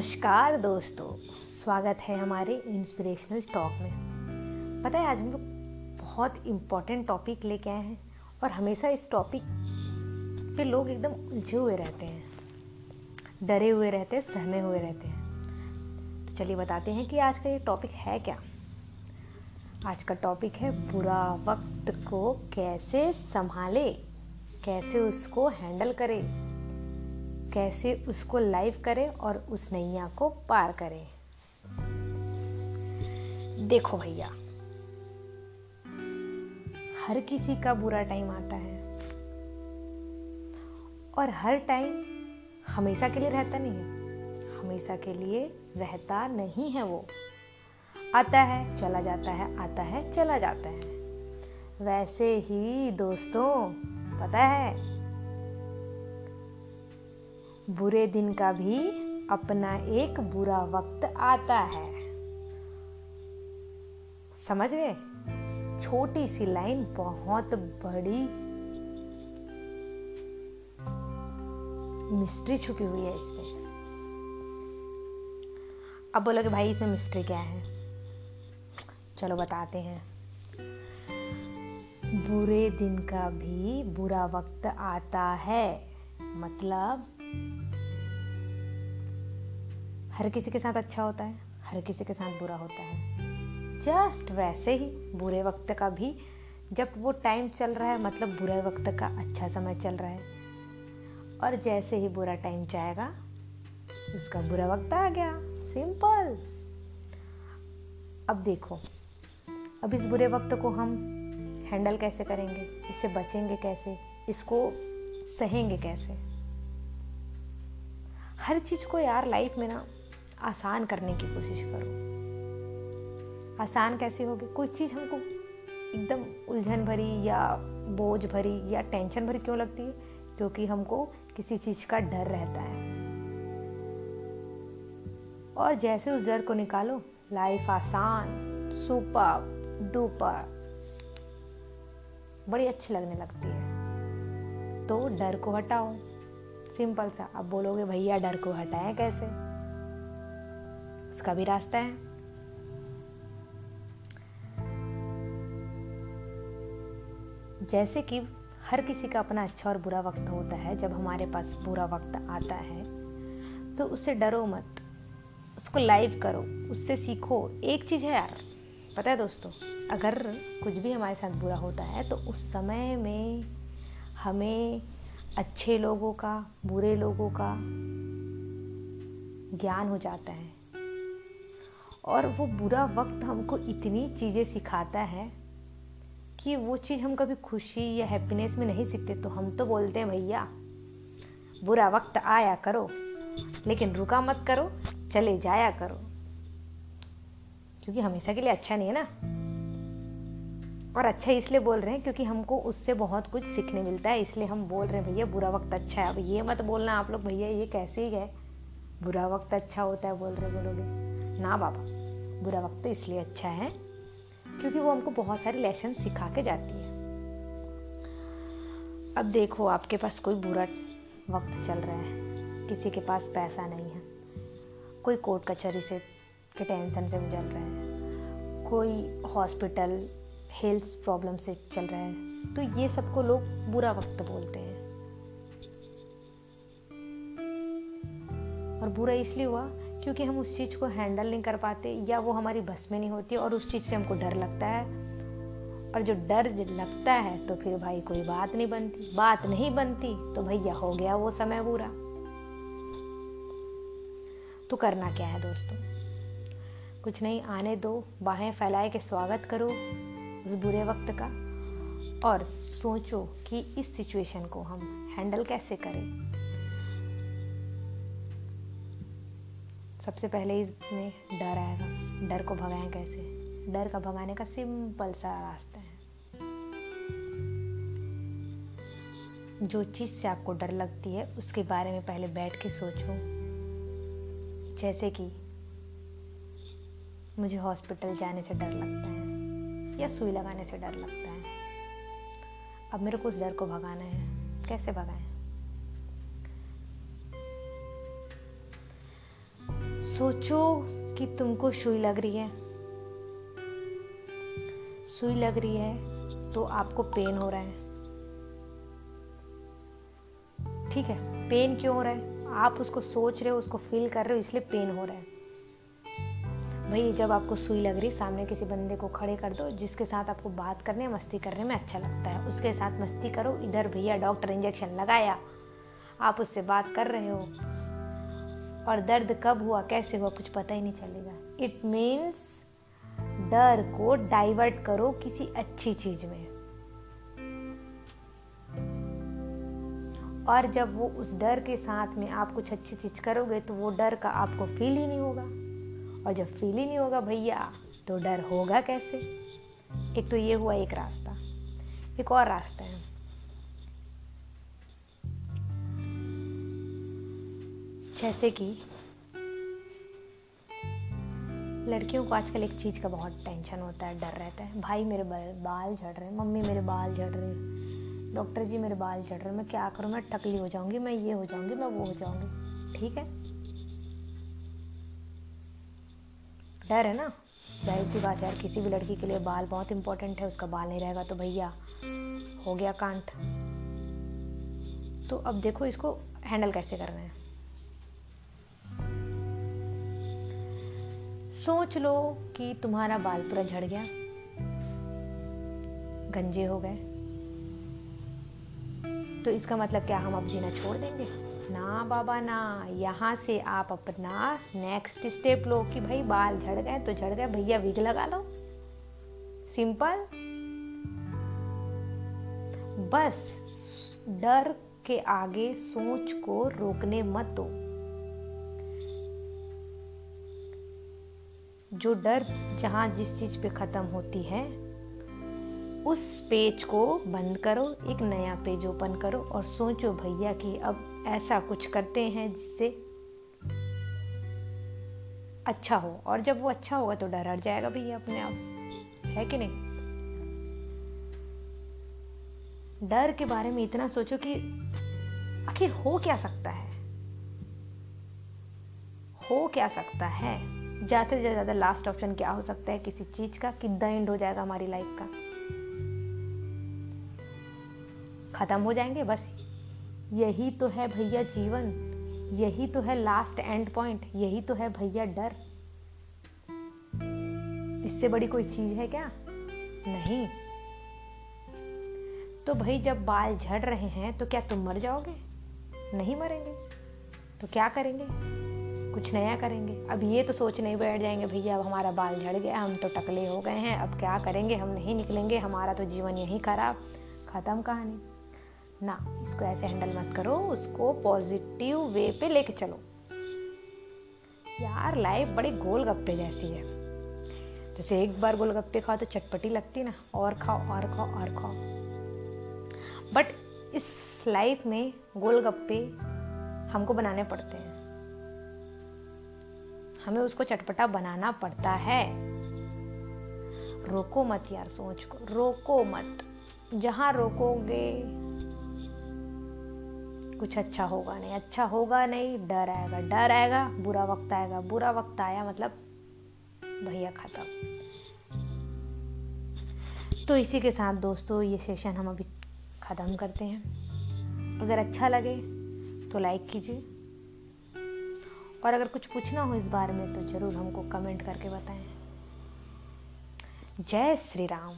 नमस्कार दोस्तों, स्वागत है हमारे इंस्पिरेशनल टॉक में। पता है, आज हम लोग बहुत इम्पोर्टेंट टॉपिक लेके आए हैं और हमेशा इस टॉपिक पे लोग एकदम उलझे हुए रहते हैं, डरे हुए रहते हैं, सहमे हुए रहते हैं। तो चलिए बताते हैं कि आज का ये टॉपिक है क्या? आज का टॉपिक है बुरा वक्त को कैसे संभाले, कैसे उसको हैंडल करें। कैसे उसको लाइव करें और उस नैया को पार करें। देखो भैया, हर किसी का बुरा टाइम आता है। और हर टाइम हमेशा के लिए रहता नहीं है। हमेशा के लिए रहता नहीं है वो। आता है, चला जाता है, आता है, चला जाता है। वैसे ही दोस्तों, पता है बुरे दिन का भी अपना एक बुरा वक्त आता है। समझ गए? छोटी सी लाइन बहुत बड़ी मिस्ट्री छुपी हुई है इसमें। अब बोलोगे भाई, इसमें मिस्ट्री क्या है? चलो बताते हैं। बुरे दिन का भी बुरा वक्त आता है। मतलब हर किसी के साथ अच्छा होता है, हर किसी के साथ बुरा होता है। जस्ट वैसे ही बुरे वक्त का भी जब वो टाइम चल रहा है मतलब बुरे वक्त का अच्छा समय चल रहा है। और जैसे ही बुरा टाइम जाएगा, उसका बुरा वक्त आ गया। सिंपल अब देखो, अब इस बुरे वक्त को हम हैंडल कैसे करेंगे? इससे बचेंगे कैसे? इसको सहेंगे कैसे? हर चीज़ को यार लाइफ में ना आसान करने की कोशिश करो। आसान कैसे होगी? कोई चीज़ हमको एकदम उलझन भरी या बोझ भरी या टेंशन भरी क्यों लगती है? क्योंकि हमको किसी चीज़ का डर रहता है। और जैसे उस डर को निकालो लाइफ आसान, सुपर डुपर बड़ी अच्छी लगने लगती है। तो डर को हटाओ। सिंपल सा। अब बोलोगे, भैया, डर को हटाएँ कैसे? उसका भी रास्ता है। जैसे कि हर किसी का अपना अच्छा और बुरा वक्त होता है, जब हमारे पास बुरा वक्त आता है तो उससे डरो मत। उसको लाइव करो, उससे सीखो। एक चीज़ है यार, पता है दोस्तों, अगर कुछ भी हमारे साथ बुरा होता है तो उस समय में हमें अच्छे लोगों का, बुरे लोगों का ज्ञान हो जाता है। और वो बुरा वक्त हमको इतनी चीज़ें सिखाता है कि वो चीज़ हम कभी खुशी या हैप्पीनेस में नहीं सीखते तो हम तो बोलते हैं, भैया, बुरा वक्त आया करो, लेकिन रुका मत करो, चले जाया करो। क्योंकि हमेशा के लिए अच्छा नहीं है ना। और अच्छा इसलिए बोल रहे हैं क्योंकि हमको उससे बहुत कुछ सीखने मिलता है, इसलिए हम बोल रहे हैं, भैया, बुरा वक्त अच्छा है। अब ये मत बोलना आप लोग, भैया, ये कैसे ही है? बुरा वक्त अच्छा होता है, बोल रहे बोलोगे ना बाबा, बुरा वक्त इसलिए अच्छा है, क्योंकि वो हमको बहुत सारे लेसन सिखा के जाती है। अब देखो, आपके पास कोई बुरा वक्त चल रहा है, किसी के पास पैसा नहीं है, कोई कोर्ट कचहरी से के टेंशन से गुजर रहा है, कोई हॉस्पिटल हेल्थ प्रॉब्लम से चल रहा है तो ये सबको लोग बुरा वक्त बोलते हैं। और बुरा इसलिए हुआ क्योंकि हम उस चीज़ को हैंडल नहीं कर पाते या वो हमारी बस में नहीं होती और उस चीज़ से हमको डर लगता है। और जो डर लगता है तो फिर भाई कोई बात नहीं बनती। बात नहीं बनती तो भैया, हो गया वो समय बुरा तो करना क्या है दोस्तों? कुछ नहीं, आने दो, बाहें फैलाए के स्वागत करो उस बुरे वक्त का। और सोचो कि इस सिचुएशन को हम हैंडल कैसे करें। सबसे पहले इसमें डर आएगा। डर को भगाएँ कैसे? डर का भगाने का सिंपल सा रास्ता है। जो चीज़ से आपको डर लगती है, उसके बारे में पहले बैठ के सोचो। जैसे कि मुझे हॉस्पिटल जाने से डर लगता है, या सुई लगाने से डर लगता है। अब मेरे को उस डर को भगाना है। कैसे भगाएँ? सोचो कि तुमको सुई लग रही है। सुई लग रही है तो आपको पेन हो रहा है। ठीक है पेन क्यों हो रहा है? आप उसको सोच रहे हो, उसको फील कर रहे हो, इसलिए पेन हो रहा है। भाई, जब आपको सुई लग रही सामने किसी बंदे को खड़े कर दो, जिसके साथ आपको बात करने, मस्ती करने में अच्छा लगता है, उसके साथ मस्ती करो, इधर भैया डॉक्टर इंजेक्शन लगाया, आप उससे बात कर रहे हो और दर्द कब हुआ, कैसे हुआ, कुछ पता ही नहीं चलेगा। इट मीन्स डर को डाइवर्ट करो किसी अच्छी चीज़ में। और जब वो उस डर के साथ में आप कुछ अच्छी चीज़ करोगे तो वो डर का आपको फील ही नहीं होगा। और जब फील ही नहीं होगा भैया तो डर होगा कैसे? एक तो ये हुआ, एक रास्ता। एक और रास्ता है। जैसे कि लड़कियों को आजकल एक चीज़ का बहुत टेंशन होता है, डर रहता है। भाई मेरे बाल झड़ रहे हैं, मम्मी मेरे बाल झड़ रहे हैं, डॉक्टर जी मेरे बाल झड़ रहे हैं, मैं क्या करूँ? मैं टकली हो जाऊँगी, मैं ये हो जाऊँगी, मैं वो हो जाऊँगी। ठीक है? डर है ना? ज़ाहिर सी बात यार, किसी भी लड़की के लिए बाल बहुत इंपॉर्टेंट है, उसका बाल नहीं रहेगा तो भैया, हो गया कांट। तो अब देखो इसको हैंडल कैसे करना है। सोच लो कि तुम्हारा बाल पूरा झड़ गया। गंजे हो गए। तो इसका मतलब क्या हम अब जीना छोड़ देंगे? ना बाबा, ना। यहाँ से आप अपना नेक्स्ट स्टेप लो कि भाई बाल झड़ गए तो झड़ गए। भैया विग लगा लो। सिंपल बस डर के आगे सोच को रोकने मत दो। जो डर जहाँ जिस चीज़ पे ख़त्म होती है, उस पेज को बंद करो, एक नया पेज ओपन करो और सोचो भैया कि अब ऐसा कुछ करते हैं जिससे अच्छा हो। और जब वो अच्छा होगा तो डर हट जाएगा भैया अपने आप। है कि नहीं? डर के बारे में इतना सोचो कि आखिर हो क्या सकता है? हो क्या सकता है? ज़्यादा से ज़्यादा लास्ट ऑप्शन क्या हो सकता है किसी चीज़ का कि द एंड हो जाएगा हमारी लाइफ का? ख़त्म हो जाएँगे बस। यही तो है भैया जीवन। यही तो है लास्ट एंड पॉइंट यही तो है भैया डर। इससे बड़ी कोई चीज़ है क्या? नहीं। तो भाई जब बाल झड़ रहे हैं तो क्या तुम मर जाओगे? नहीं मरेंगे। तो क्या करेंगे? कुछ नया करेंगे। अब ये तो सोच नहीं बैठ जाएँगे, भैया, अब हमारा बाल झड़ गया, हम तो टकले हो गए हैं, अब क्या करेंगे? हम नहीं निकलेंगे, हमारा तो जीवन यही खराब। ख़त्म कहानी। ना, इसको ऐसे हैंडल मत करो, उसको पॉजिटिव वे पे लेके चलो। यार, लाइफ बड़ी गोलगप्पे जैसी है। जैसे एक बार गोलगप्पे खाओ तो चटपटी लगती ना, और खाओ और खाओ और खाओ। बट इस लाइफ में गोलगप्पे हमको बनाने पड़ते हैं। हमें उसको चटपटा बनाना पड़ता है। रोको मत यार सोच को, रोको मत। जहाँ रोकोगे, कुछ अच्छा होगा नहीं। अच्छा होगा नहीं, डर आएगा। डर आएगा, बुरा वक्त आएगा। बुरा वक्त आया मतलब भैया खत्म। तो इसी के साथ दोस्तों, ये सेशन हम अभी ख़त्म करते हैं। अगर अच्छा लगे तो लाइक कीजिए। और अगर कुछ पूछना हो इस बारे में तो ज़रूर हमको कमेंट करके बताएँ। जय श्री राम।